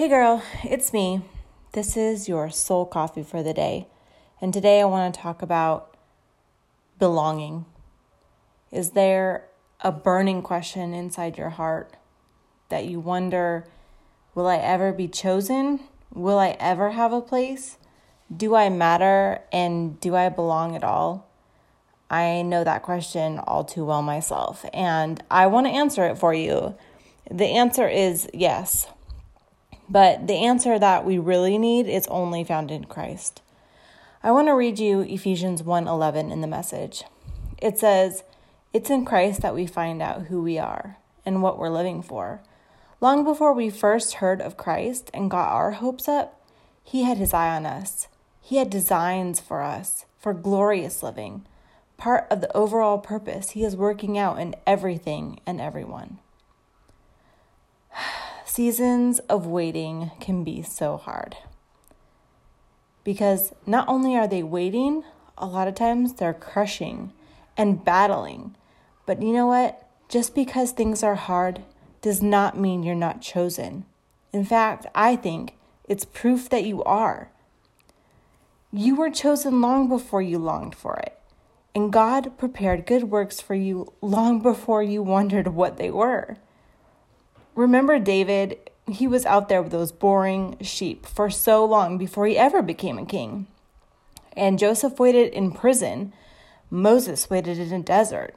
Hey girl, it's me. This is your soul coffee for the day. And today I want to talk about belonging. Is there a burning question inside your heart that you wonder will I ever be chosen? Will I ever have a place? Do I matter and do I belong at all? I know that question all too well myself, and I want to answer it for you. The answer is yes. But the answer that we really need is only found in Christ. I want to read you Ephesians 1:11 in the message. It says, "It's in Christ that we find out who we are and what we're living for. Long before we first heard of Christ and got our hopes up, he had his eye on us. He had designs for us for glorious living, part of the overall purpose he is working out in everything and everyone." Seasons of waiting can be so hard. Because not only are they waiting, a lot of times they're crushing and battling. But you know what? Just because things are hard does not mean you're not chosen. In fact, I think it's proof that you are. You were chosen long before you longed for it. And God prepared good works for you long before you wondered what they were. Remember David? He was out there with those boring sheep for so long before he ever became a king. And Joseph waited in prison. Moses waited in a desert.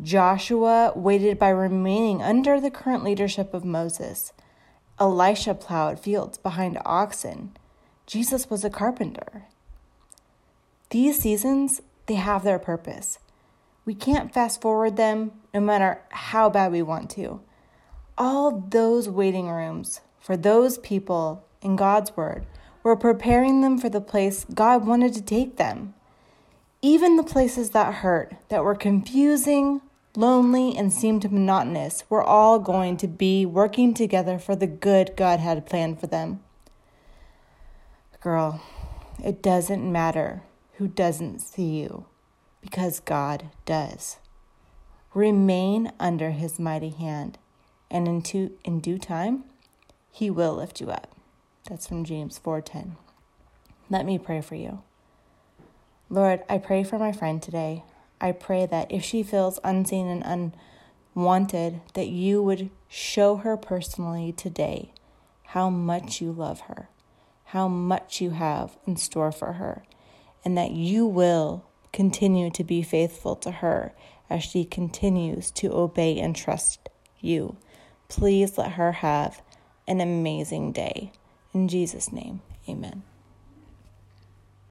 Joshua waited by remaining under the current leadership of Moses. Elisha plowed fields behind oxen. Jesus was a carpenter. These seasons, they have their purpose. We can't fast forward them no matter how bad we want to all those waiting rooms for those people in God's Word were preparing them for the place God wanted to take them. Even the places that hurt, that were confusing, lonely, and seemed monotonous, were all going to be working together for the good God had planned for them. Girl, it doesn't matter who doesn't see you, because God does. Remain under his mighty hand and in, in due time he will lift you up. That's from James 4:10. Let me pray for you. Lord, I pray for my friend today. I pray that if she feels unseen and unwanted, that you would show her personally today how much you love her, how much you have in store for her, and that you will continue to be faithful to her as she continues to obey and trust you. Please let her have an amazing day. In Jesus' name, amen.